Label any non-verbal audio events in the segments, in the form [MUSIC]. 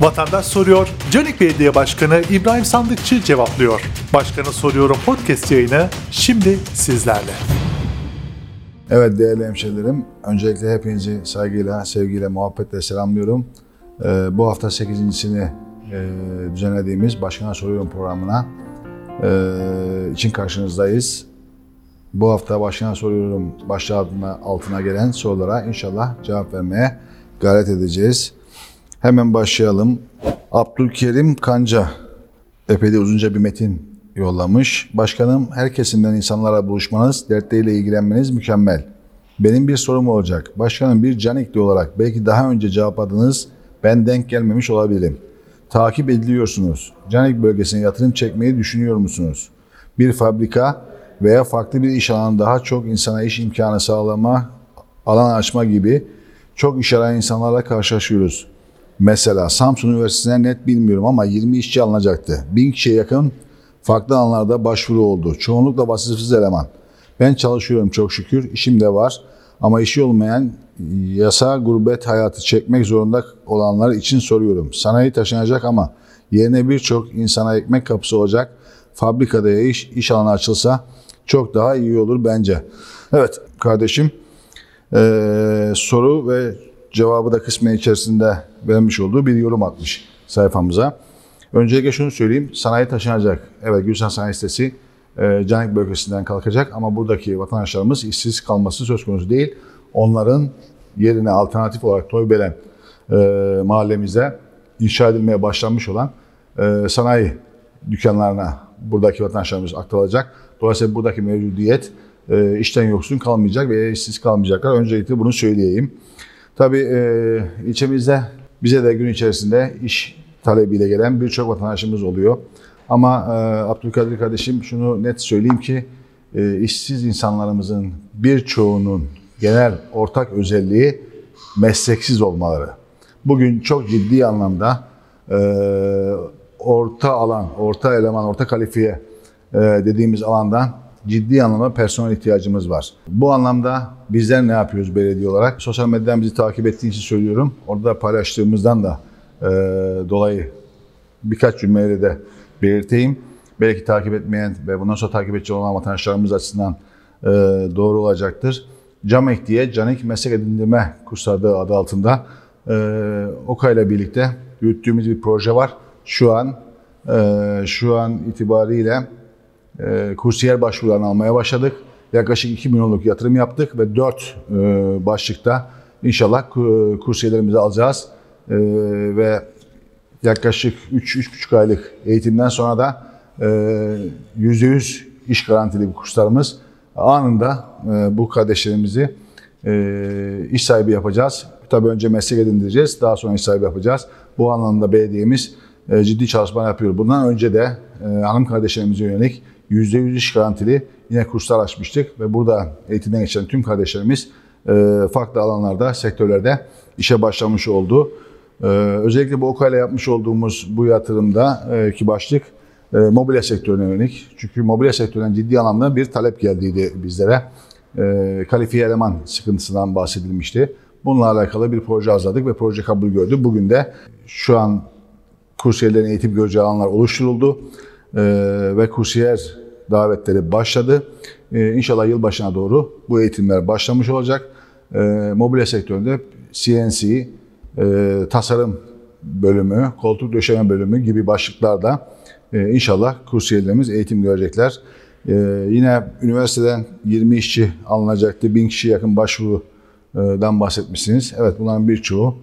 Vatandaş soruyor, Canik Belediye Başkanı İbrahim Sandıkçı cevaplıyor. Başkanı Soruyorum podcast yayını şimdi sizlerle. Evet değerli hemşehrilerim, öncelikle hepinizi saygıyla, sevgiyle, muhabbetle selamlıyorum. Ee, bu hafta 8.sini e, düzenlediğimiz Başkan'a Soruyorum programına e, için karşınızdayız. Bu hafta Başkan'a Soruyorum başlığı altına, altına gelen sorulara inşallah cevap vermeye gayret edeceğiz. Hemen başlayalım. Abdülkerim Kanca epey de uzunca bir metin yollamış. Başkanım her kesimden insanlara buluşmanız, dertleriyle ilgilenmeniz mükemmel. Benim bir sorum olacak. Başkanım bir canikli olarak belki daha önce cevapladınız, ben denk gelmemiş olabilirim. Takip ediliyorsunuz. Canik bölgesine yatırım çekmeyi düşünüyor musunuz? Bir fabrika veya farklı bir iş alanı daha çok insana iş imkanı sağlama, alan açma gibi çok iş arayan insanlarla karşılaşıyoruz. Mesela Samsun Üniversitesi'ne net bilmiyorum ama 20 işçi alınacaktı. 1000 kişiye yakın farklı alanlarda başvuru oldu. Çoğunlukla vasıfsız eleman. Ben çalışıyorum çok şükür, işim de var. Ama işi olmayan yasa gurbet hayatı çekmek zorunda olanlar için soruyorum. Sanayi taşınacak ama yerine birçok insana ekmek kapısı olacak fabrikada iş, iş alanı açılsa çok daha iyi olur bence. Evet kardeşim ee, soru ve cevabı da kısmen içerisinde vermiş olduğu bir yorum atmış sayfamıza. Öncelikle şunu söyleyeyim. Sanayi taşınacak. Evet Gülşen Sanayi Sitesi e, Canik bölgesinden kalkacak ama buradaki vatandaşlarımız işsiz kalması söz konusu değil. Onların yerine alternatif olarak Toybelen e, mahallemize inşa edilmeye başlanmış olan e, sanayi dükkanlarına buradaki vatandaşlarımız aktarılacak. Dolayısıyla buradaki mevcudiyet e, işten yoksun kalmayacak ve işsiz kalmayacaklar. Öncelikle bunu söyleyeyim. Tabii e, ilçemizde bize de gün içerisinde iş talebiyle gelen birçok vatandaşımız oluyor. Ama e, Abdülkadir kardeşim şunu net söyleyeyim ki e, işsiz insanlarımızın birçoğunun genel ortak özelliği mesleksiz olmaları. Bugün çok ciddi anlamda e, orta alan, orta eleman, orta kalifiye e, dediğimiz alandan ciddi anlamda personel ihtiyacımız var. Bu anlamda bizler ne yapıyoruz belediye olarak? Sosyal medyadan bizi takip ettiği için söylüyorum. Orada paylaştığımızdan da e, dolayı birkaç cümleyle de belirteyim. Belki takip etmeyen ve bundan sonra takip edecek olan vatandaşlarımız açısından e, doğru olacaktır. CAMEK diye Canik Meslek Edindirme Kursları adı altında e, OKA ile birlikte yürüttüğümüz bir proje var. Şu an e, şu an itibariyle e, kursiyer başvurularını almaya başladık. Yaklaşık 2 milyonluk yatırım yaptık ve 4 e, başlıkta inşallah kursiyerlerimizi alacağız. E, ve yaklaşık 3-3,5 aylık eğitimden sonra da e, %100 iş garantili bir kurslarımız anında e, bu kardeşlerimizi e, iş sahibi yapacağız. Tabii önce meslek edindireceğiz, daha sonra iş sahibi yapacağız. Bu anlamda belediyemiz e, ciddi çalışma yapıyor. Bundan önce de e, hanım kardeşlerimize yönelik %100 iş garantili yine kurslar açmıştık ve burada eğitimden geçen tüm kardeşlerimiz e, farklı alanlarda, sektörlerde işe başlamış oldu. E, özellikle bu OKA ile yapmış olduğumuz bu yatırımda e, ki başlık mobilya sektörüne yönelik. Çünkü mobilya sektöründen ciddi anlamda bir talep geldiydi bizlere. Kalifiye eleman sıkıntısından bahsedilmişti. Bununla alakalı bir proje hazırladık ve proje kabul gördü. Bugün de şu an kursiyerlerin eğitim göreceği alanlar oluşturuldu ve kursiyer davetleri başladı. E, inşallah yılbaşına doğru bu eğitimler başlamış olacak. E, mobilya sektöründe CNC, e, tasarım bölümü, koltuk döşeme bölümü gibi başlıklarda e, inşallah kursiyerlerimiz eğitim görecekler. Yine üniversiteden 20 işçi alınacaktı. 1000 kişi yakın başvurudan bahsetmişsiniz. Evet bunların birçoğu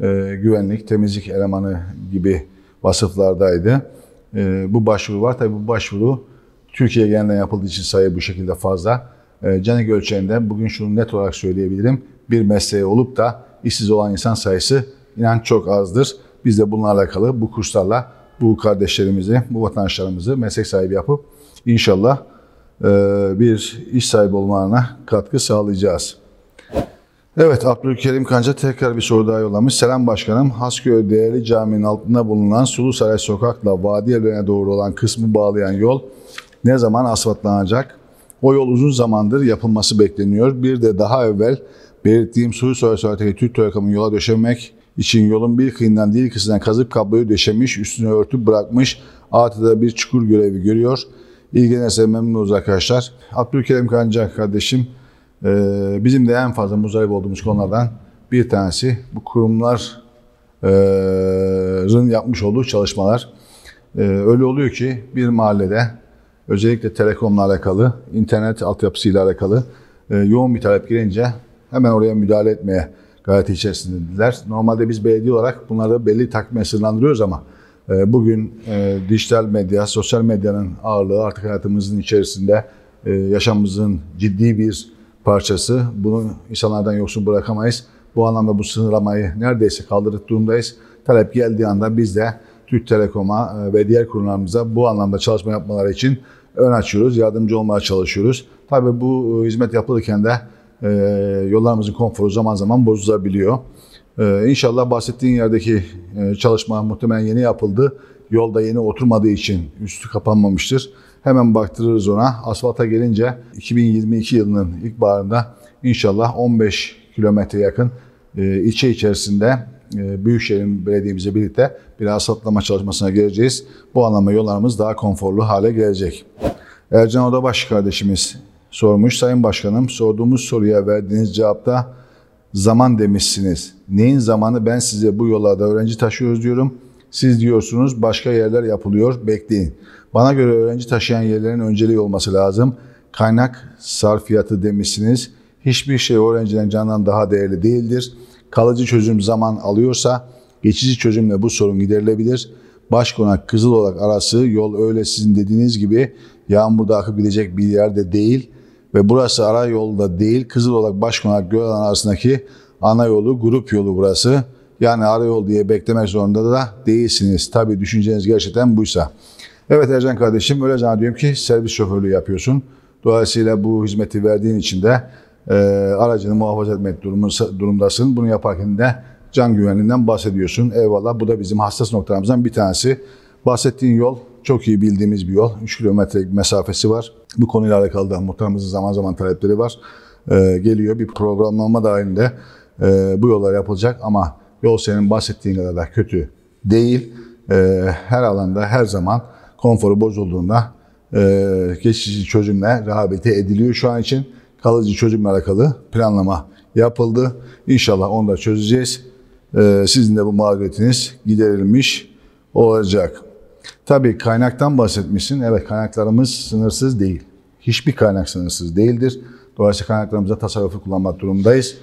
e, güvenlik, temizlik elemanı gibi vasıflardaydı. E, bu başvuru var. Tabii bu başvuru Türkiye genelinde yapıldığı için sayı bu şekilde fazla. E, Canik ölçeğinde bugün şunu net olarak söyleyebilirim. Bir mesleği olup da işsiz olan insan sayısı inan çok azdır. Biz de bununla alakalı bu kurslarla bu kardeşlerimizi, bu vatandaşlarımızı meslek sahibi yapıp inşallah e, bir iş sahibi olmalarına katkı sağlayacağız. Evet Abdülkerim Kanca tekrar bir soru daha yollamış. Selam başkanım. Hasköy Değerli Camii'nin altında bulunan Sulusaray Sokak'la Vadi Evlerine doğru olan kısmı bağlayan yol ne zaman asfaltlanacak? O yol uzun zamandır yapılması bekleniyor. Bir de daha evvel belirttiğim Sulusaray Sokak'taki Türk Telekom'un yola döşemek için yolun bir kıyından diğer kısmına kazıp kabloyu döşemiş, üstüne örtüp bırakmış. Altıda bir çukur görevi görüyor. İlgilenirse memnunuz arkadaşlar. Abdülkerim Kanca kardeşim bizim de en fazla muzdarip olduğumuz konulardan bir tanesi bu kurumların yapmış olduğu çalışmalar. E, öyle oluyor ki bir mahallede özellikle telekomla alakalı, internet altyapısıyla alakalı e, yoğun bir talep gelince hemen oraya müdahale etmeye gayreti içerisindeler. Normalde biz belediye olarak bunları belli takvime sınırlandırıyoruz ama e, bugün e, dijital medya, sosyal medyanın ağırlığı artık hayatımızın içerisinde e, yaşamımızın ciddi bir parçası. Bunu insanlardan yoksun bırakamayız. Bu anlamda bu sınırlamayı neredeyse kaldırdık durumdayız. Talep geldiği anda biz de Türk Telekom'a e, ve diğer kurumlarımıza bu anlamda çalışma yapmaları için ön açıyoruz, yardımcı olmaya çalışıyoruz. Tabii bu e, hizmet yapılırken de e, yollarımızın konforu zaman zaman bozulabiliyor. İnşallah bahsettiğin yerdeki çalışma muhtemelen yeni yapıldı. Yolda yeni oturmadığı için üstü kapanmamıştır. Hemen baktırırız ona. Asfalta gelince 2022 yılının ilk baharında inşallah 15 kilometre yakın e, ilçe içerisinde e, Büyükşehir'in belediyemizle birlikte bir asfaltlama çalışmasına gireceğiz. Bu anlamda yollarımız daha konforlu hale gelecek. Ercan Odabaş kardeşimiz sormuş. Sayın Başkanım sorduğumuz soruya verdiğiniz cevapta zaman demişsiniz. Neyin zamanı ben size bu yollarda öğrenci taşıyoruz diyorum. Siz diyorsunuz başka yerler yapılıyor bekleyin. Bana göre öğrenci taşıyan yerlerin önceliği olması lazım. Kaynak sarfiyatı demişsiniz. Hiçbir şey öğrenciden candan daha değerli değildir. Kalıcı çözüm zaman alıyorsa geçici çözümle bu sorun giderilebilir. Başkonak Kızılolak arası yol öyle sizin dediğiniz gibi yağmurda akıp gidecek bir yerde değil ve burası ara yolda değil Kızılolak Başkonak Gölalan arasındaki ana yolu grup yolu burası. Yani ara yol diye beklemek zorunda da değilsiniz. Tabii düşünceniz gerçekten buysa. Evet Ercan kardeşim öyle zannediyorum ki servis şoförlüğü yapıyorsun. Dolayısıyla bu hizmeti verdiğin için de e, aracını muhafaza etmek durumundasın. Bunu yaparken de can güvenliğinden bahsediyorsun. Eyvallah bu da bizim hassas noktalarımızdan bir tanesi. Bahsettiğin yol çok iyi bildiğimiz bir yol. 3 kilometrelik mesafesi var. Bu konuyla alakalı da muhtarımızın zaman zaman talepleri var. Ee, geliyor bir programlama dahilinde e, bu yollar yapılacak ama yol senin bahsettiğin kadar da kötü değil. E, her alanda her zaman konforu bozulduğunda e, geçici çözümle rehabilite ediliyor şu an için. Kalıcı çözümle alakalı planlama yapıldı. İnşallah onu da çözeceğiz. E, sizin de bu mağduriyetiniz giderilmiş olacak. Tabii kaynaktan bahsetmişsin. Evet kaynaklarımız sınırsız değil. Hiçbir kaynak sınırsız değildir. Dolayısıyla kaynaklarımıza tasarrufu kullanmak durumundayız.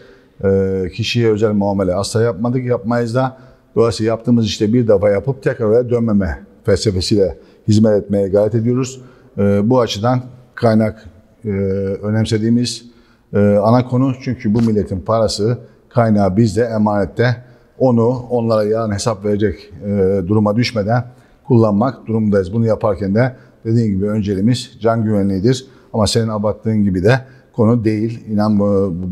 E, kişiye özel muamele asla yapmadık, yapmayız da. Dolayısıyla yaptığımız işte bir defa yapıp tekrar dönmeme felsefesiyle hizmet etmeye gayret ediyoruz. E, bu açıdan kaynak e, önemsediğimiz e, ana konu çünkü bu milletin parası kaynağı bizde emanette onu onlara yarın hesap verecek e, duruma düşmeden kullanmak durumundayız. Bunu yaparken de dediğim gibi önceliğimiz can güvenliğidir. Ama senin abarttığın gibi de konu değil. İnan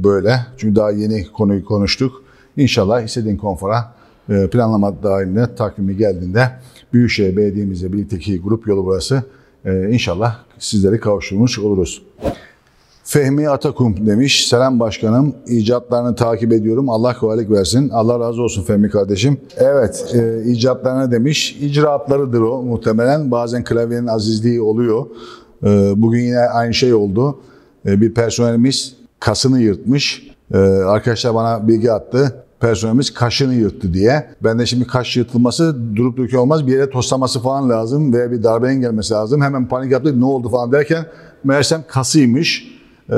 böyle. Çünkü daha yeni konuyu konuştuk. İnşallah istediğin konfora planlama dahilinde takvimi geldiğinde Büyükşehir Belediye'mizle birlikteki grup yolu burası. E, inşallah sizleri kavuşturmuş oluruz. Fehmi Atakum demiş. Selam başkanım. İcatlarını takip ediyorum. Allah kolaylık versin. Allah razı olsun Fehmi kardeşim. Evet, e, icatlarını demiş. İcraatlarıdır o muhtemelen. Bazen klavyenin azizliği oluyor. E, bugün yine aynı şey oldu. E, bir personelimiz kasını yırtmış. E, arkadaşlar bana bilgi attı personelimiz kaşını yırttı diye. Ben de şimdi kaş yırtılması durup dururken olmaz. Bir yere toslaması falan lazım veya bir darbenin gelmesi lazım. Hemen panik yaptık ne oldu falan derken meğersem kasıymış e,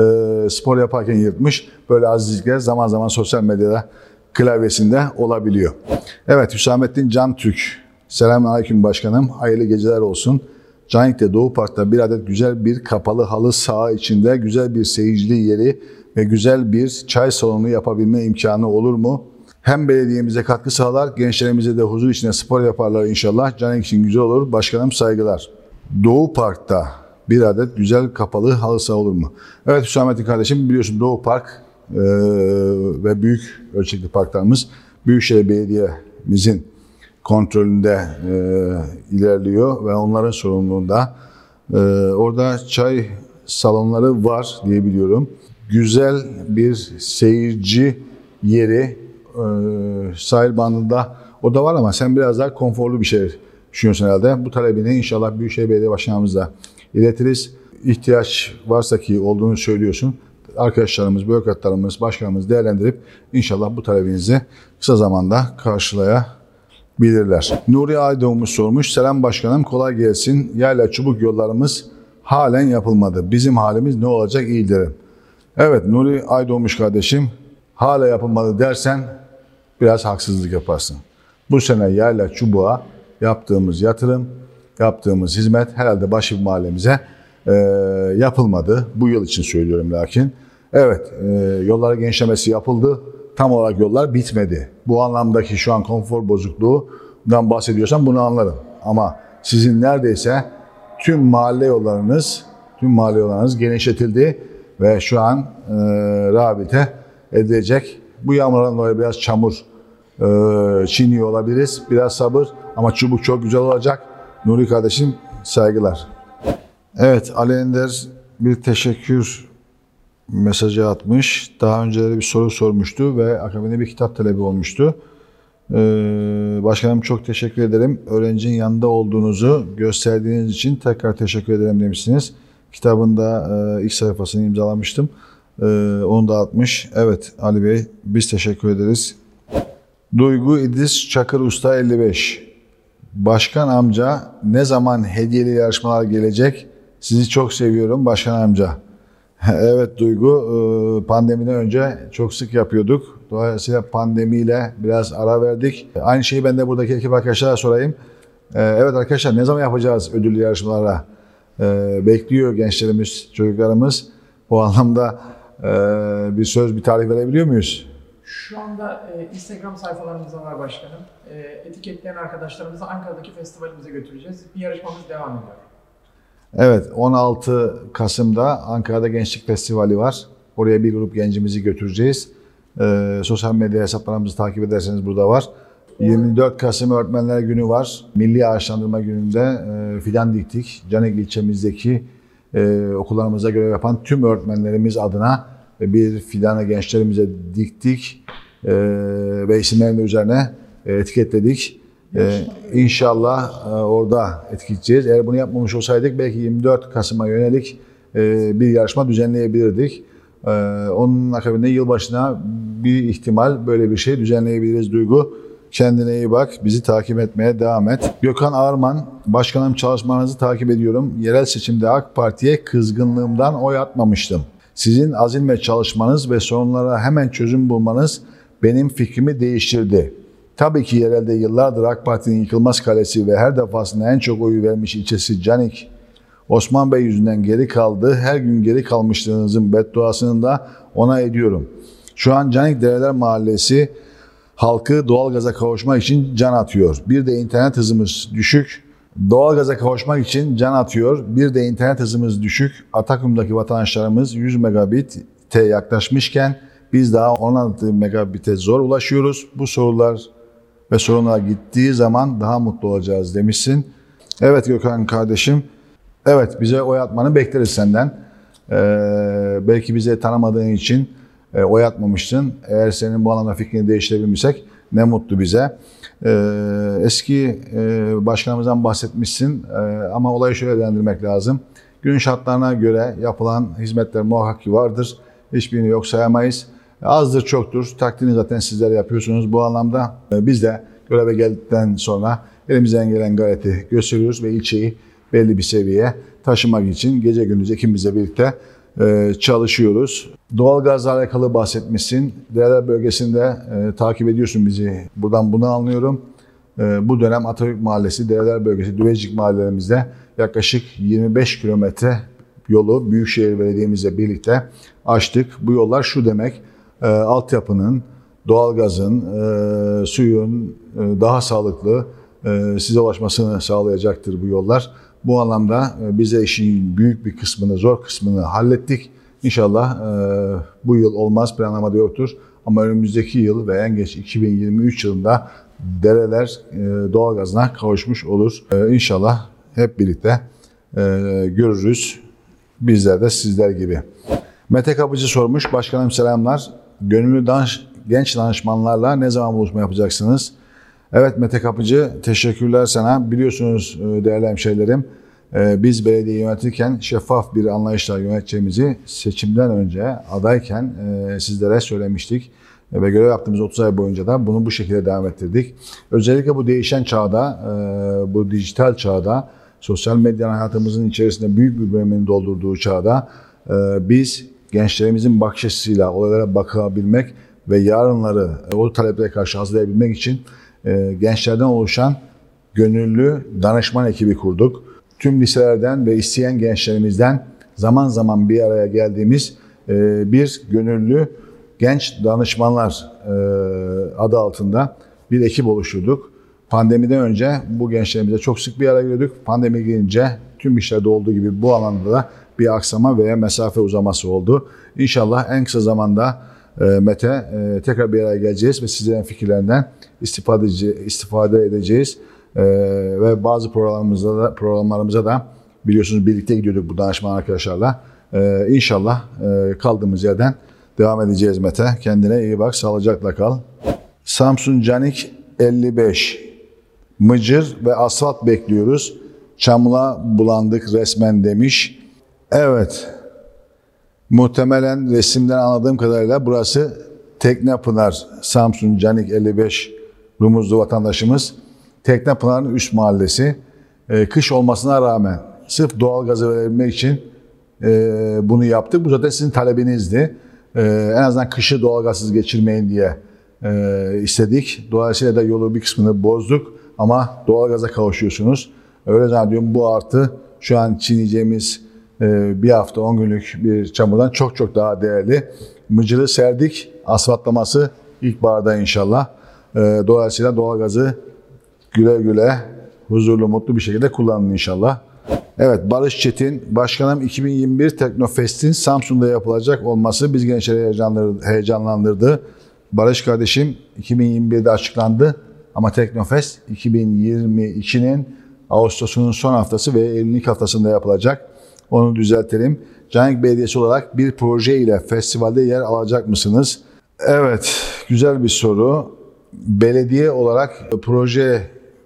spor yaparken yırtmış. Böyle azizlikler zaman zaman sosyal medyada klavyesinde olabiliyor. Evet Hüsamettin Can Türk. Selamünaleyküm başkanım. Hayırlı geceler olsun. Canik'te Doğu Park'ta bir adet güzel bir kapalı halı saha içinde güzel bir seyircili yeri ve güzel bir çay salonu yapabilme imkanı olur mu? Hem belediyemize katkı sağlar, gençlerimize de huzur içinde spor yaparlar inşallah. Canik için güzel olur. Başkanım saygılar. Doğu Park'ta bir adet güzel kapalı halı saha olur mu? Evet Hüsamettin kardeşim biliyorsun Doğu Park e, ve büyük ölçekli parklarımız Büyükşehir Belediye'mizin kontrolünde e, ilerliyor ve onların sorumluluğunda. E, orada çay salonları var diye biliyorum. Güzel bir seyirci yeri sahil bandında o da var ama sen biraz daha konforlu bir şey düşünüyorsun herhalde. Bu talebini inşallah Büyükşehir Belediye Başkanımızla iletiriz. İhtiyaç varsa ki olduğunu söylüyorsun. Arkadaşlarımız, bürokratlarımız, başkanımız değerlendirip inşallah bu talebinizi kısa zamanda karşılayabilirler. Nuri Aydoğmuş sormuş. Selam başkanım kolay gelsin. Yayla çubuk yollarımız halen yapılmadı. Bizim halimiz ne olacak iyi derim. Evet Nuri Aydoğmuş kardeşim hala yapılmadı dersen biraz haksızlık yaparsın. Bu sene yayla çubuğa yaptığımız yatırım, yaptığımız hizmet herhalde Başif mahallemize e, yapılmadı. Bu yıl için söylüyorum lakin. Evet e, yollara genişlemesi yapıldı. Tam olarak yollar bitmedi. Bu anlamdaki şu an konfor bozukluğundan bahsediyorsam bunu anlarım. Ama sizin neredeyse tüm mahalle yollarınız, tüm mahalle yollarınız genişletildi ve şu an e, rehabilite edilecek. Bu yağmurdan dolayı biraz çamur e, çiğniyor olabiliriz. Biraz sabır ama çubuk çok güzel olacak. Nuri kardeşim saygılar. Evet Ali Ender bir teşekkür mesajı atmış. Daha önceleri bir soru sormuştu ve akabinde bir kitap talebi olmuştu. Ee, başkanım çok teşekkür ederim. Öğrencinin yanında olduğunuzu gösterdiğiniz için tekrar teşekkür ederim demişsiniz. Kitabında e, ilk sayfasını imzalamıştım. E, onu da atmış. Evet Ali Bey biz teşekkür ederiz. Duygu İdris Çakır Usta 55. Başkan amca ne zaman hediyeli yarışmalar gelecek? Sizi çok seviyorum başkan amca. [LAUGHS] evet Duygu e, pandemiden önce çok sık yapıyorduk. Dolayısıyla pandemiyle biraz ara verdik. Aynı şeyi ben de buradaki ekip arkadaşlara sorayım. E, evet arkadaşlar ne zaman yapacağız ödüllü yarışmalara? E, bekliyor gençlerimiz, çocuklarımız. Bu anlamda bir söz, bir tarih verebiliyor muyuz? Şu anda e, Instagram sayfalarımızda var başkanım. E, etiketleyen arkadaşlarımızı Ankara'daki festivalimize götüreceğiz. Bir yarışmamız devam ediyor. Evet, 16 Kasım'da Ankara'da Gençlik Festivali var. Oraya bir grup gencimizi götüreceğiz. E, sosyal medya hesaplarımızı takip ederseniz burada var. 24 Kasım Öğretmenler Günü var. Milli Ağaçlandırma Günü'nde e, fidan diktik. Canikli ilçemizdeki e, okullarımıza görev yapan tüm öğretmenlerimiz adına bir fidanı gençlerimize diktik e, ve isimlerini üzerine etiketledik. İnşallah orada etiketleyeceğiz. Eğer bunu yapmamış olsaydık belki 24 Kasım'a yönelik bir yarışma düzenleyebilirdik. Onun akabinde yılbaşına bir ihtimal böyle bir şey düzenleyebiliriz Duygu. Kendine iyi bak, bizi takip etmeye devam et. Gökhan Ağırman, başkanım çalışmanızı takip ediyorum. Yerel seçimde AK Parti'ye kızgınlığımdan oy atmamıştım. Sizin azim ve çalışmanız ve sorunlara hemen çözüm bulmanız benim fikrimi değiştirdi. Tabii ki yerelde yıllardır AK Parti'nin yıkılmaz kalesi ve her defasında en çok oyu vermiş ilçesi Canik, Osman Bey yüzünden geri kaldı. Her gün geri kalmışlığınızın bedduasını da ona ediyorum. Şu an Canik Dereler Mahallesi halkı doğalgaza kavuşmak için can atıyor. Bir de internet hızımız düşük. Doğalgaza kavuşmak için can atıyor. Bir de internet hızımız düşük. Atakum'daki vatandaşlarımız 100 megabit'e yaklaşmışken biz daha 16 megabit'e zor ulaşıyoruz. Bu sorular ve sorunlar gittiği zaman daha mutlu olacağız demişsin. Evet Gökhan kardeşim. Evet bize oy atmanı bekleriz senden. Ee, belki bize tanımadığın için e, oy. Eğer senin bu alanda fikrini değiştirebilmişsek ne mutlu bize. Ee, eski e, başkanımızdan bahsetmişsin ee, ama olayı şöyle değerlendirmek lazım. Gün şartlarına göre yapılan hizmetler muhakkak ki vardır. Hiçbirini yok sayamayız. Azdır çoktur. Takdirini zaten sizler yapıyorsunuz bu anlamda. Ee, biz de göreve geldikten sonra elimizden gelen gayreti gösteriyoruz ve ilçeyi belli bir seviyeye taşımak için gece gündüz ekibimizle birlikte e, çalışıyoruz. Doğalgazla alakalı bahsetmişsin. Dereler bölgesinde e, takip ediyorsun bizi. Buradan bunu anlıyorum. E, bu dönem Atatürk Mahallesi, Dereler Bölgesi, Düvecik mahallelerimizde yaklaşık 25 kilometre yolu Büyükşehir Belediye'mizle birlikte açtık. Bu yollar şu demek, e, altyapının, doğalgazın, e, suyun e, daha sağlıklı e, size ulaşmasını sağlayacaktır bu yollar. Bu anlamda e, bize işin büyük bir kısmını, zor kısmını hallettik. İnşallah e, bu yıl olmaz planlamada yoktur. Ama önümüzdeki yıl ve en geç 2023 yılında dereler e, doğalgazına kavuşmuş olur. İnşallah hep birlikte görürüz. Bizler de sizler gibi. Mete Kapıcı sormuş. Başkanım selamlar. Gönüllü dans, genç danışmanlarla ne zaman buluşma yapacaksınız? Evet Mete Kapıcı teşekkürler sana. Biliyorsunuz e, değerli hemşehrilerim e, biz belediye yönetirken şeffaf bir anlayışla yöneteceğimizi seçimden önce adayken e, sizlere söylemiştik. Ve görev yaptığımız 30 ay boyunca da bunu bu şekilde devam ettirdik. Özellikle bu değişen çağda, bu dijital çağda, sosyal medyanın hayatımızın içerisinde büyük bir bölümünü doldurduğu çağda biz gençlerimizin bakış açısıyla olaylara bakabilmek ve yarınları o taleplere karşı hazırlayabilmek için e, gençlerden oluşan gönüllü danışman ekibi kurduk. Tüm liselerden ve isteyen gençlerimizden zaman zaman bir araya geldiğimiz e, bir gönüllü genç danışmanlar e, adı altında bir ekip oluşturduk. Pandemiden önce bu gençlerimize çok sık bir araya geliyorduk. Pandemi gelince tüm işlerde olduğu gibi bu alanda da bir aksama veya mesafe uzaması oldu. İnşallah en kısa zamanda Mete e, tekrar bir araya geleceğiz ve sizlerin fikirlerinden istifade, istifade edeceğiz. E, ve bazı programlarımıza da, programlarımıza da biliyorsunuz birlikte gidiyorduk bu danışman arkadaşlarla. İnşallah kaldığımız yerden devam edeceğiz Mete. Kendine iyi bak, sağlıcakla kal. Samsun Canik 55 Mıcır ve asfalt bekliyoruz. Çamla bulandık resmen demiş. Evet. Muhtemelen resimden anladığım kadarıyla burası Teknepınar, Samsun Canik 55 Rumuzlu vatandaşımız. Teknepınar'ın üst mahallesi. Ee, kış olmasına rağmen sırf doğal gazı verebilmek için e, bunu yaptık. Bu zaten sizin talebinizdi. E, en azından kışı doğalgazsız geçirmeyin diye e, istedik. Dolayısıyla da yolu bir kısmını bozduk ama doğalgaza kavuşuyorsunuz. Öyle zannediyorum bu artı şu an çiğneyeceğimiz bir hafta 10 günlük bir çamurdan çok çok daha değerli. Mıcırı serdik. Asfaltlaması ilkbaharda inşallah. Ee, dolayısıyla doğalgazı güle güle, huzurlu, mutlu bir şekilde kullanın inşallah. Evet Barış Çetin, Başkanım 2021 Teknofest'in Samsun'da yapılacak olması biz gençleri heyecanlandırdı. Barış kardeşim 2021'de açıklandı ama Teknofest 2022'nin Ağustos'un son haftası ve Eylül'ün ilk haftasında yapılacak. Onu düzeltelim. Canik Belediyesi olarak bir proje ile festivalde yer alacak mısınız? Evet, güzel bir soru. Belediye olarak proje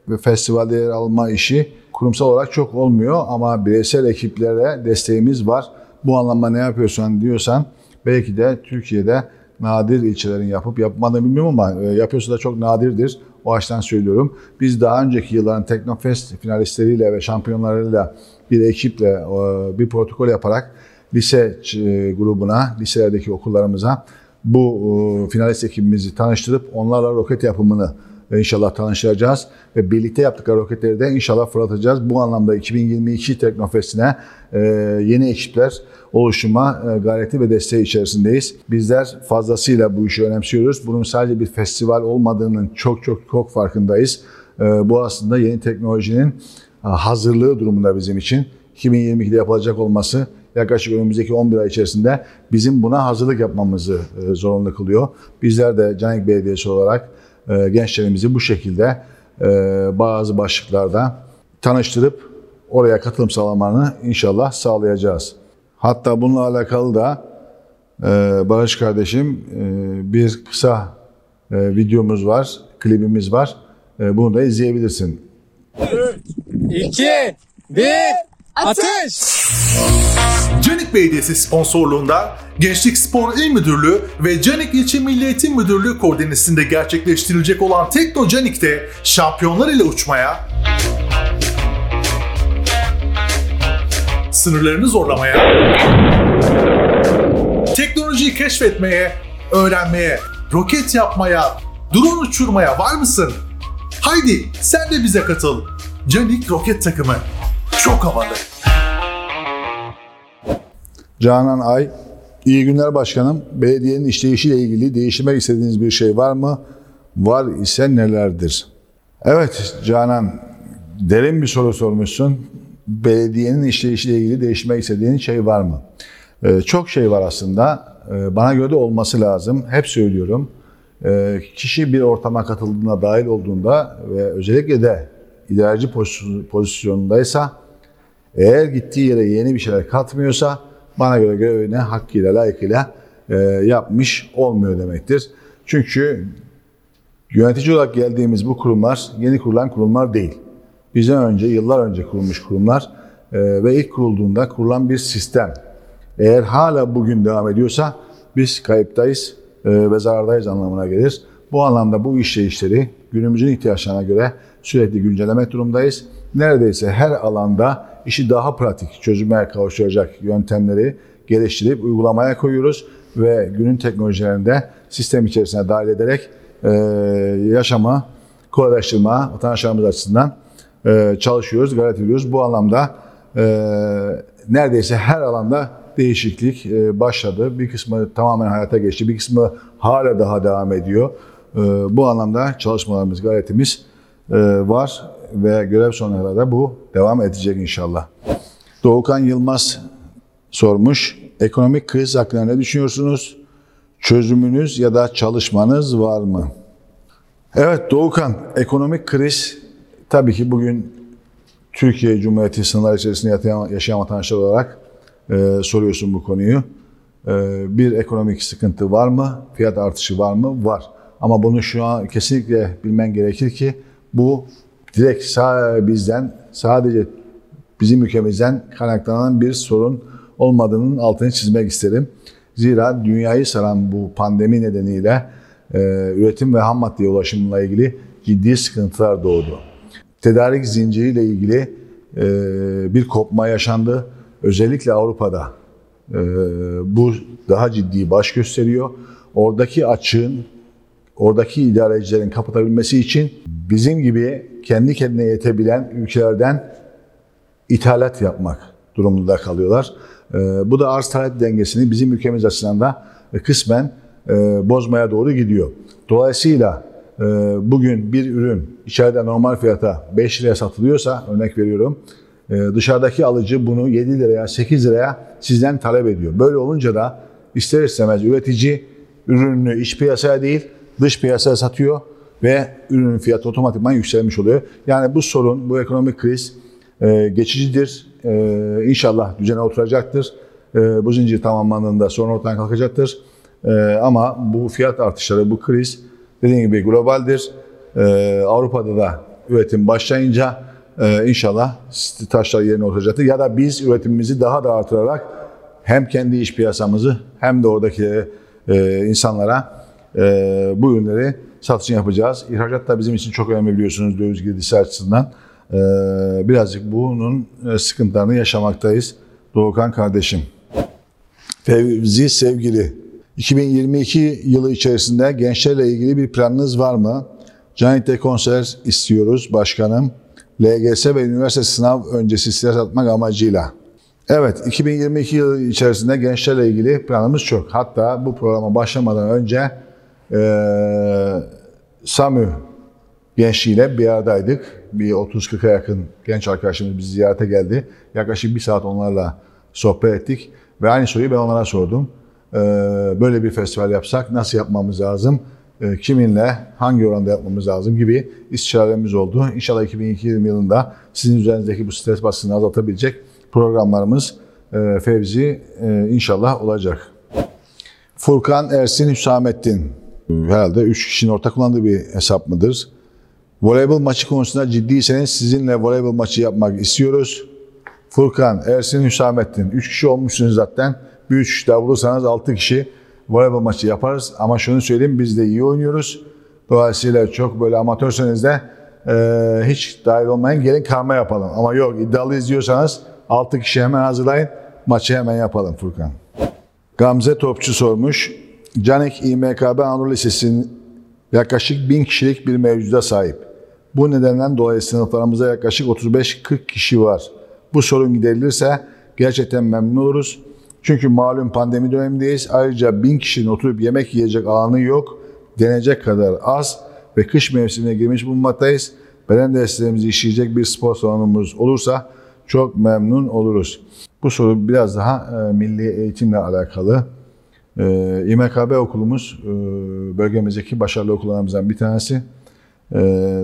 ve festivalde yer alma işi kurumsal olarak çok olmuyor ama bireysel ekiplere desteğimiz var. Bu anlamda ne yapıyorsan diyorsan belki de Türkiye'de nadir ilçelerin yapıp yapmadığını bilmiyorum ama e, yapıyorsa da çok nadirdir. O açıdan söylüyorum. Biz daha önceki yılların Teknofest finalistleriyle ve şampiyonlarıyla bir ekiple e, bir protokol yaparak lise e, grubuna, liselerdeki okullarımıza bu finalist ekibimizi tanıştırıp onlarla roket yapımını inşallah tanıştıracağız ve birlikte yaptıkları roketleri de inşallah fırlatacağız. Bu anlamda 2022 Teknofest'ine yeni ekipler oluşuma e, gayreti ve desteği içerisindeyiz. Bizler fazlasıyla bu işi önemsiyoruz. Bunun sadece bir festival olmadığının çok çok çok farkındayız. E, bu aslında yeni teknolojinin e, hazırlığı durumunda bizim için. 2022'de yapılacak olması yaklaşık önümüzdeki 11 ay içerisinde bizim buna hazırlık yapmamızı zorunlu kılıyor. Bizler de Canik Belediyesi olarak gençlerimizi bu şekilde bazı başlıklarda tanıştırıp oraya katılım sağlamanı inşallah sağlayacağız. Hatta bununla alakalı da e, Barış kardeşim e, bir kısa e, videomuz var, klibimiz var. E, bunu da izleyebilirsin. 2, 1, atış! Canik Belediyesi sponsorluğunda Gençlik Spor İl Müdürlüğü ve Canik İlçe Milli Eğitim Müdürlüğü koordinesinde gerçekleştirilecek olan Tekno Canik'te şampiyonlar ile uçmaya, sınırlarını zorlamaya, teknolojiyi keşfetmeye, öğrenmeye, roket yapmaya, drone uçurmaya var mısın? Haydi sen de bize katıl. Canik Roket Takımı. Çok havalı. Canan Ay, iyi günler başkanım. Belediyenin işleyişiyle ilgili değiştirmek istediğiniz bir şey var mı? Var ise nelerdir? Evet Canan, derin bir soru sormuşsun belediyenin işleyişiyle ilgili değişmek istediğin şey var mı? Ee, çok şey var aslında. Ee, bana göre de olması lazım. Hep söylüyorum. Ee, kişi bir ortama katıldığında, dahil olduğunda ve özellikle de idareci pozisyonundaysa eğer gittiği yere yeni bir şeyler katmıyorsa bana göre görevini hakkıyla, layıkıyla e, yapmış olmuyor demektir. Çünkü yönetici olarak geldiğimiz bu kurumlar yeni kurulan kurumlar değil. Bizden önce, yıllar önce kurulmuş kurumlar e, ve ilk kurulduğunda kurulan bir sistem. Eğer hala bugün devam ediyorsa biz kayıptayız e, ve zarardayız anlamına gelir. Bu anlamda bu işleyişleri günümüzün ihtiyaçlarına göre sürekli güncelemek durumdayız. Neredeyse her alanda işi daha pratik çözüme kavuşturacak yöntemleri geliştirip uygulamaya koyuyoruz ve günün teknolojilerinde sistem içerisine dahil ederek e, yaşama, kolaylaştırma vatandaşlarımız açısından e, çalışıyoruz, gayret ediyoruz. Bu anlamda e, neredeyse her alanda değişiklik e, başladı. Bir kısmı tamamen hayata geçti, bir kısmı hala daha devam ediyor. E, bu anlamda çalışmalarımız, gayretimiz var ve görev sonuna da bu devam edecek inşallah. Doğukan Yılmaz sormuş. Ekonomik kriz hakkında ne düşünüyorsunuz? Çözümünüz ya da çalışmanız var mı? Evet Doğukan, ekonomik kriz tabii ki bugün Türkiye Cumhuriyeti sınırları içerisinde yaşayan vatandaşlar olarak e, soruyorsun bu konuyu. E, bir ekonomik sıkıntı var mı? Fiyat artışı var mı? Var. Ama bunu şu an kesinlikle bilmen gerekir ki bu direkt sağ, bizden sadece bizim ülkemizden kaynaklanan bir sorun olmadığının altını çizmek isterim. Zira dünyayı saran bu pandemi nedeniyle e, üretim ve ham maddeye ulaşımla ilgili ciddi sıkıntılar doğdu. Tedarik zinciriyle ilgili e, bir kopma yaşandı. Özellikle Avrupa'da e, bu daha ciddi baş gösteriyor. Oradaki açığın, oradaki idarecilerin kapatabilmesi için bizim gibi kendi kendine yetebilen ülkelerden ithalat yapmak durumunda kalıyorlar. E, bu da arz talep dengesini bizim ülkemiz açısından da e, kısmen e, bozmaya doğru gidiyor. Dolayısıyla e, bugün bir ürün içeride normal fiyata 5 liraya satılıyorsa örnek veriyorum dışarıdaki alıcı bunu 7 liraya 8 liraya sizden talep ediyor. Böyle olunca da ister istemez üretici ürününü iç piyasaya değil dış piyasaya satıyor ve ürünün fiyatı otomatikman yükselmiş oluyor. Yani bu sorun, bu ekonomik kriz e, geçicidir. E, inşallah düzene oturacaktır. E, bu zincir tamamlandığında sorun ortadan kalkacaktır. E, ama bu fiyat artışları, bu kriz dediğim gibi globaldir. E, Avrupa'da da üretim başlayınca e, inşallah taşlar yerine oturacaktır. Ya da biz üretimimizi daha da artırarak hem kendi iş piyasamızı hem de oradaki e, insanlara e, bu ürünleri satışını yapacağız. İhracat da bizim için çok önemli biliyorsunuz döviz girdisi açısından. Ee, birazcık bunun e, sıkıntılarını yaşamaktayız. Doğukan kardeşim. Fevzi sevgili. 2022 yılı içerisinde gençlerle ilgili bir planınız var mı? Canik'te konser istiyoruz başkanım. LGS ve üniversite sınav öncesi stres atmak amacıyla. Evet, 2022 yılı içerisinde gençlerle ilgili planımız çok. Hatta bu programa başlamadan önce e, SAMÜ gençliğiyle bir aradaydık. Bir 30-40'a yakın genç arkadaşımız bizi ziyarete geldi. Yaklaşık bir saat onlarla sohbet ettik. Ve aynı soruyu ben onlara sordum. Ee, böyle bir festival yapsak nasıl yapmamız lazım? Ee, kiminle, hangi oranda yapmamız lazım gibi istişarelerimiz oldu. İnşallah 2020 yılında sizin üzerinizdeki bu stres baskısını azaltabilecek programlarımız e, Fevzi e, inşallah olacak. Furkan Ersin Hüsamettin herhalde 3 kişinin ortak kullandığı bir hesap mıdır? Voleybol maçı konusunda ciddiyseniz sizinle voleybol maçı yapmak istiyoruz. Furkan, Ersin, Hüsamettin. 3 kişi olmuşsunuz zaten. Bir 3 kişi daha bulursanız 6 kişi voleybol maçı yaparız. Ama şunu söyleyeyim biz de iyi oynuyoruz. Dolayısıyla çok böyle amatörseniz de e, hiç dahil olmayın gelin karma yapalım. Ama yok iddialı izliyorsanız 6 kişi hemen hazırlayın. Maçı hemen yapalım Furkan. Gamze Topçu sormuş. Canik İMKB Anadolu Lisesi'nin yaklaşık 1000 kişilik bir mevcuda sahip. Bu nedenden dolayı sınıflarımızda yaklaşık 35-40 kişi var. Bu sorun giderilirse gerçekten memnun oluruz. Çünkü malum pandemi dönemindeyiz. Ayrıca 1000 kişinin oturup yemek yiyecek alanı yok. Denecek kadar az ve kış mevsimine girmiş bulunmaktayız. Beden derslerimizi işleyecek bir spor salonumuz olursa çok memnun oluruz. Bu soru biraz daha e, milli eğitimle alakalı. E, İMKB okulumuz e, bölgemizdeki başarılı okullarımızdan bir tanesi. E,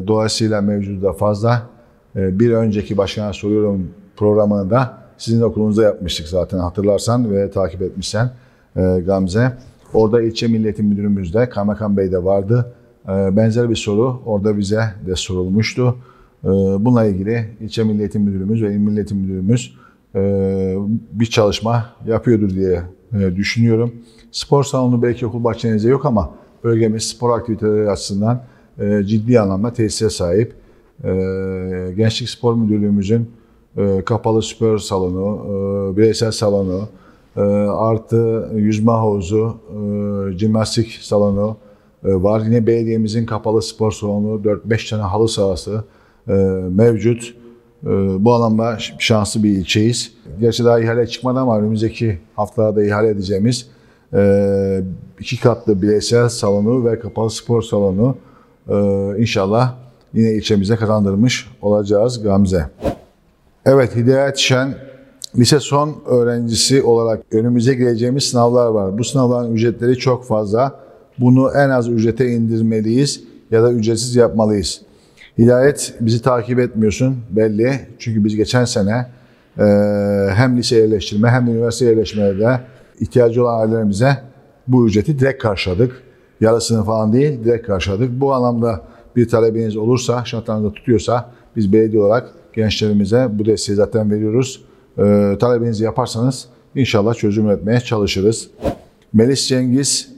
dolayısıyla mevcudu da fazla. E, bir önceki başkana soruyorum programını da sizin okulunuzda yapmıştık zaten hatırlarsan ve takip etmişsen e, Gamze. Orada ilçe milliyetin müdürümüz de Kaymakam Bey de vardı. Ee, benzer bir soru orada bize de sorulmuştu. Ee, bununla ilgili ilçe milliyetin müdürümüz ve il milliyetin müdürümüz e, bir çalışma yapıyordur diye e, düşünüyorum. Spor salonu belki okul bahçenizde yok ama bölgemiz spor aktiviteleri açısından e, ciddi anlamda tesise sahip. E, Gençlik Spor Müdürlüğümüzün e, kapalı spor salonu, e, bireysel salonu, e, artı yüzme havuzu, e, jimnastik salonu e, var. Yine belediyemizin kapalı spor salonu, 4-5 tane halı sahası e, mevcut. E, bu alanda şanslı bir ilçeyiz. Gerçi daha ihale çıkmadı ama önümüzdeki haftalarda ihale edeceğimiz iki katlı bireysel salonu ve kapalı spor salonu e, inşallah yine ilçemize kazandırmış olacağız Gamze. Evet Hidayet Şen lise son öğrencisi olarak önümüze gireceğimiz sınavlar var. Bu sınavların ücretleri çok fazla. Bunu en az ücrete indirmeliyiz ya da ücretsiz yapmalıyız. Hidayet bizi takip etmiyorsun belli. Çünkü biz geçen sene e, hem lise yerleştirme hem de üniversite yerleştirmede ihtiyacı olan ailelerimize bu ücreti direkt karşıladık. Yarısını falan değil direkt karşıladık. Bu anlamda bir talebiniz olursa, şartlarınızda tutuyorsa biz belediye olarak gençlerimize bu desteği zaten veriyoruz. Ee, talebinizi yaparsanız inşallah çözüm üretmeye çalışırız. Melis Cengiz,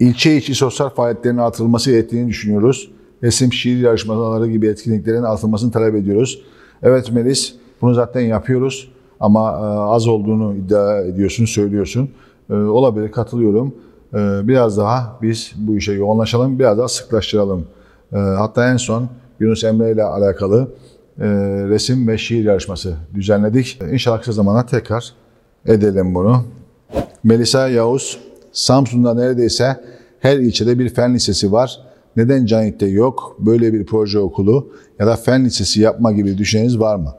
ilçe içi sosyal faaliyetlerin artırılması gerektiğini düşünüyoruz. Resim, şiir yarışmaları gibi etkinliklerin artırılmasını talep ediyoruz. Evet Melis, bunu zaten yapıyoruz ama e, az olduğunu iddia ediyorsun, söylüyorsun. E, olabilir, katılıyorum. E, biraz daha biz bu işe yoğunlaşalım, biraz daha sıklaştıralım. Hatta en son Yunus Emre ile alakalı resim ve şiir yarışması düzenledik. İnşallah kısa zamanda tekrar edelim bunu. Melisa Yavuz, Samsun'da neredeyse her ilçede bir fen lisesi var. Neden Canit'te yok? Böyle bir proje okulu ya da fen lisesi yapma gibi düşünceniz var mı?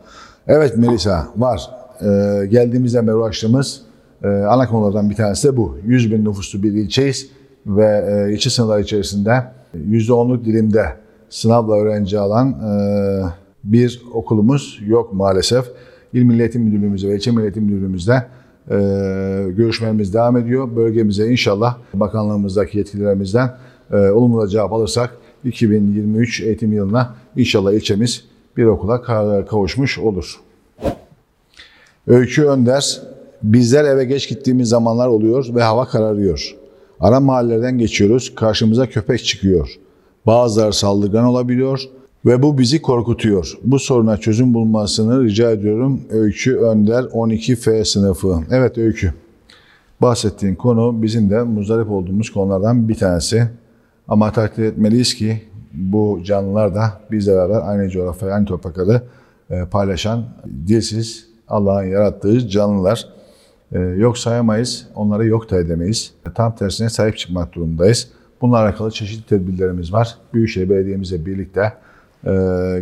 Evet Melisa var. Ee, geldiğimizde beri uğraştığımız e, ana konulardan bir tanesi de bu. 100 bin nüfuslu bir ilçeyiz ve e, ilçe sınırları içerisinde %10'luk dilimde sınavla öğrenci alan e, bir okulumuz yok maalesef. İl Milli Eğitim Müdürlüğümüzde ve İlçe Milli Eğitim Müdürlüğümüzde e, görüşmelerimiz devam ediyor. Bölgemize inşallah bakanlığımızdaki yetkililerimizden e, olumlu da cevap alırsak 2023 eğitim yılına inşallah ilçemiz bir okula kavuşmuş olur. Öykü Önder, bizler eve geç gittiğimiz zamanlar oluyor ve hava kararıyor. Ara mahallelerden geçiyoruz, karşımıza köpek çıkıyor. Bazıları saldırgan olabiliyor ve bu bizi korkutuyor. Bu soruna çözüm bulmasını rica ediyorum. Öykü Önder 12F sınıfı. Evet Öykü. Bahsettiğin konu bizim de muzdarip olduğumuz konulardan bir tanesi. Ama takdir etmeliyiz ki bu canlılar da bizle beraber aynı coğrafyayı, aynı toprakları e, paylaşan dilsiz Allah'ın yarattığı canlılar. E, yok sayamayız, onları yok da edemeyiz. Tam tersine sahip çıkmak durumundayız. Bununla alakalı çeşitli tedbirlerimiz var. Büyükşehir Belediye'mizle birlikte e,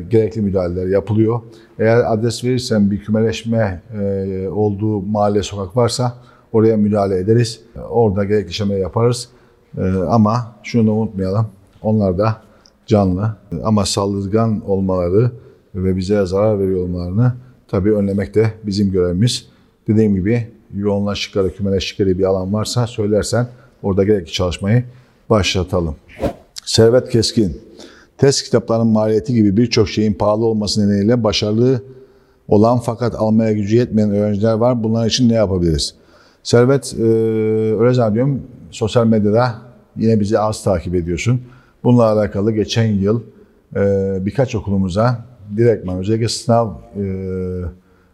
gerekli müdahaleler yapılıyor. Eğer adres verirsen bir kümeleşme e, olduğu mahalle, sokak varsa oraya müdahale ederiz. Orada gerekli işlemleri yaparız. E, ama şunu da unutmayalım. Onlar da canlı ama saldırgan olmaları ve bize zarar veriyor olmalarını tabii önlemek de bizim görevimiz. Dediğim gibi yoğunlaştıkları, kümeleştikleri bir alan varsa söylersen orada gerekli çalışmayı başlatalım. Servet Keskin, test kitaplarının maliyeti gibi birçok şeyin pahalı olması nedeniyle başarılı olan fakat almaya gücü yetmeyen öğrenciler var. Bunlar için ne yapabiliriz? Servet, e, öyle zannediyorum sosyal medyada yine bizi az takip ediyorsun. Bununla alakalı geçen yıl e, birkaç okulumuza direktman özellikle sınav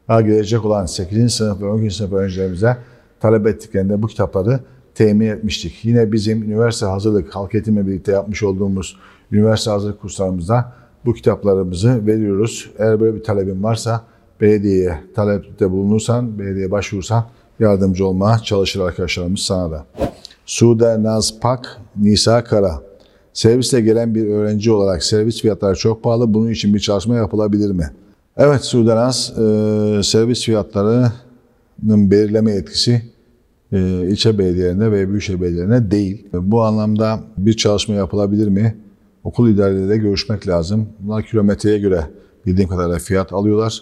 e, gelecek olan 8. sınıf ve 12. sınıf öğrencilerimize talep ettiklerinde bu kitapları temin etmiştik. Yine bizim üniversite hazırlık halk eğitimle birlikte yapmış olduğumuz üniversite hazırlık kurslarımızda bu kitaplarımızı veriyoruz. Eğer böyle bir talebin varsa belediyeye talepte bulunursan, belediyeye başvurursan yardımcı olmaya çalışır arkadaşlarımız sana da. Sude Naz Pak, Nisa Kara. Serviste gelen bir öğrenci olarak servis fiyatları çok pahalı. Bunun için bir çalışma yapılabilir mi? Evet Sude Naz, e, servis fiyatlarının belirleme etkisi e, ilçe belediyelerine ve büyükşehir belediyelerine değil. Bu anlamda bir çalışma yapılabilir mi? Okul idareleriyle görüşmek lazım. Bunlar kilometreye göre bildiğim kadarıyla fiyat alıyorlar.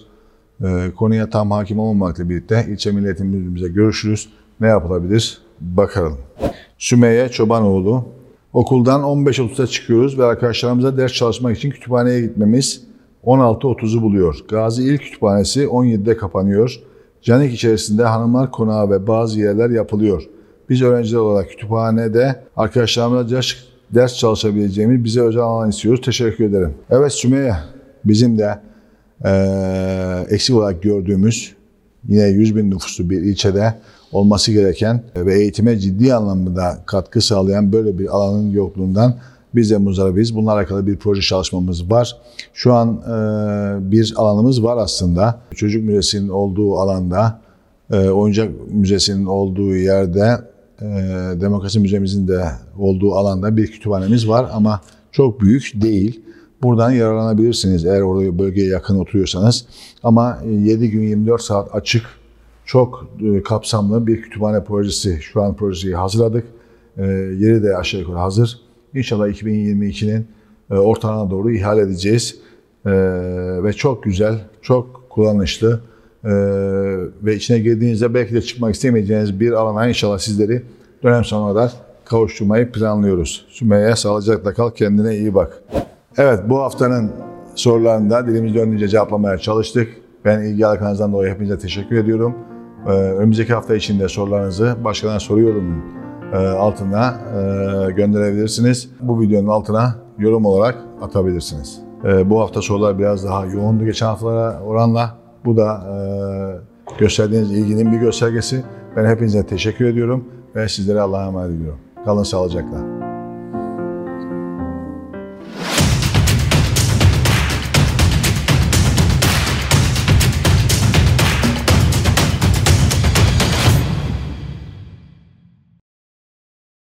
E, konuya tam hakim olmamakla birlikte ilçe müdürümüze görüşürüz. Ne yapılabilir? bakalım. Sümeyye Çobanoğlu. Okuldan 15.30'da çıkıyoruz ve arkadaşlarımıza ders çalışmak için kütüphaneye gitmemiz 16.30'u buluyor. Gazi İl Kütüphanesi 17'de kapanıyor. Canik içerisinde hanımlar konağı ve bazı yerler yapılıyor. Biz öğrenciler olarak kütüphanede arkadaşlarımızla ders, çalışabileceğimiz bize özel alan istiyoruz. Teşekkür ederim. Evet Sümeyye bizim de eee, eksik olarak gördüğümüz yine 100 bin nüfuslu bir ilçede olması gereken ve eğitime ciddi anlamda katkı sağlayan böyle bir alanın yokluğundan biz de muzdaribiz. Bununla alakalı bir proje çalışmamız var. Şu an e, bir alanımız var aslında. Çocuk Müzesi'nin olduğu alanda, e, Oyuncak Müzesi'nin olduğu yerde, e, Demokrasi Müzemizin de olduğu alanda bir kütüphanemiz var ama çok büyük değil. Buradan yararlanabilirsiniz eğer oraya bölgeye yakın oturuyorsanız. Ama 7 gün 24 saat açık çok e, kapsamlı bir kütüphane projesi. Şu an projeyi hazırladık. E, yeri de aşağı yukarı hazır. İnşallah 2022'nin e, ortalarına doğru ihale edeceğiz. Ve çok güzel, çok kullanışlı ve içine girdiğinizde belki de çıkmak istemeyeceğiniz bir alana inşallah sizleri dönem sonuna kadar kavuşturmayı planlıyoruz. Sümeyye sağlıcakla kal, kendine iyi bak. Evet bu haftanın sorularında dilimiz döndüğünce cevaplamaya çalıştık. Ben ilgi alakanızdan dolayı hepinize teşekkür ediyorum. Ee, önümüzdeki hafta içinde sorularınızı başkalarına soruyorum e, altına e, gönderebilirsiniz. Bu videonun altına yorum olarak atabilirsiniz. E, bu hafta sorular biraz daha yoğundu geçen haftalara oranla. Bu da gösterdiğiniz ilginin bir göstergesi. Ben hepinize teşekkür ediyorum ve sizlere Allah'a emanet ediyorum. Kalın sağlıcakla.